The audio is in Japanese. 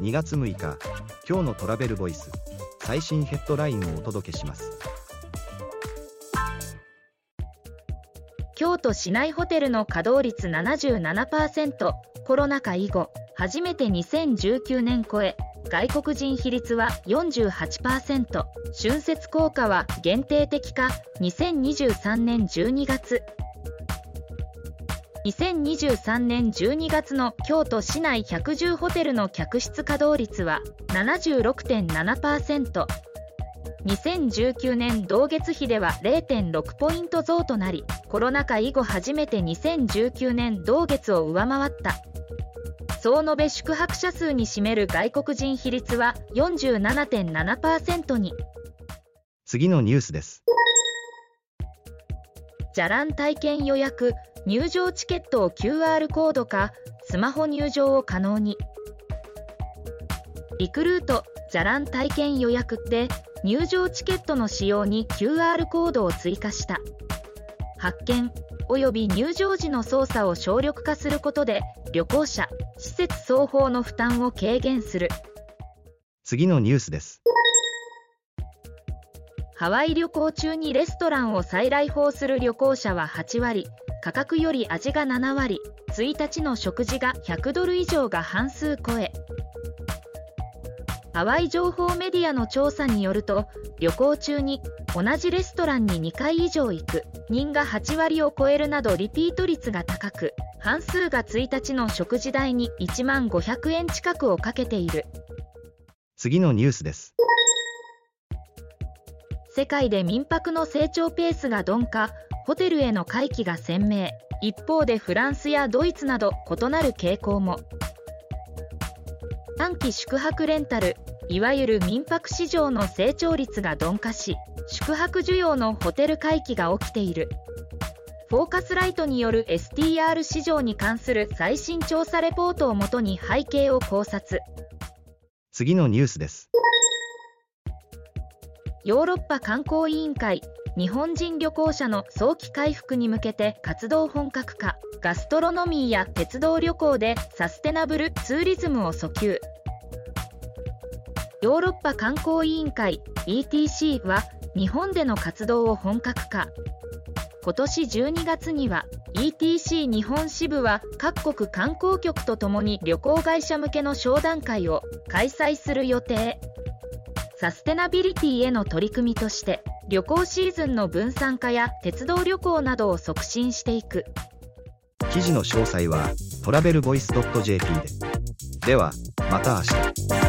2月6日今日のトラベルボイス最新ヘッドラインをお届けします。京都市内ホテルの稼働率77%コロナ禍以後初めて2019年超え。外国人比率は48%春節効果は限定的か2023年12月。2023年12月の京都市内110ホテルの客室稼働率は76.7%。2019年同月比では0.6ポイント増となり、コロナ禍以後初めて2019年同月を上回った。総延べ宿泊者数に占める外国人比率は47.7%に。次のニュースです。じゃらん体験予約入場チケットを QR コードかスマホ入場を可能に。リクルートじゃらん体験予約で入場チケットの使用に QR コードを追加した。発見及び入場時の操作を省力化することで旅行者施設双方の負担を軽減する。次のニュースです。ハワイ旅行中にレストランを再来訪する旅行者は8割。価格より味が7割。1日の食事が100ドル以上が半数超え。ハワイ情報メディアの調査によると旅行中に同じレストランに2回以上行く。人が8割を超えるなどリピート率が高く。半数が1日の食事代に1万500円近くをかけている。次のニュースです。世界で民泊の成長ペースが鈍化ホテルへの回帰が鮮明。一方でフランスやドイツなど異なる傾向も。短期宿泊レンタルいわゆる民泊市場の成長率が鈍化し宿泊需要のホテル回帰が起きている。フォーカスライトによる STR 市場に関する最新調査レポートをもとに背景を考察。次のニュースです。ヨーロッパ観光委員会日本人旅行者の早期回復に向けて活動本格化ガストロノミーや鉄道旅行でサステナブルツーリズムを訴求。ヨーロッパ観光委員会 ETC は日本での活動を本格化。今年12月には ETC 日本支部は各国観光局とともに旅行会社向けの商談会を開催する予定。サステナビリティへの取り組みとして旅行シーズンの分散化や鉄道旅行などを促進していく。記事の詳細はトラベルボイス .jp で。ではまた明日。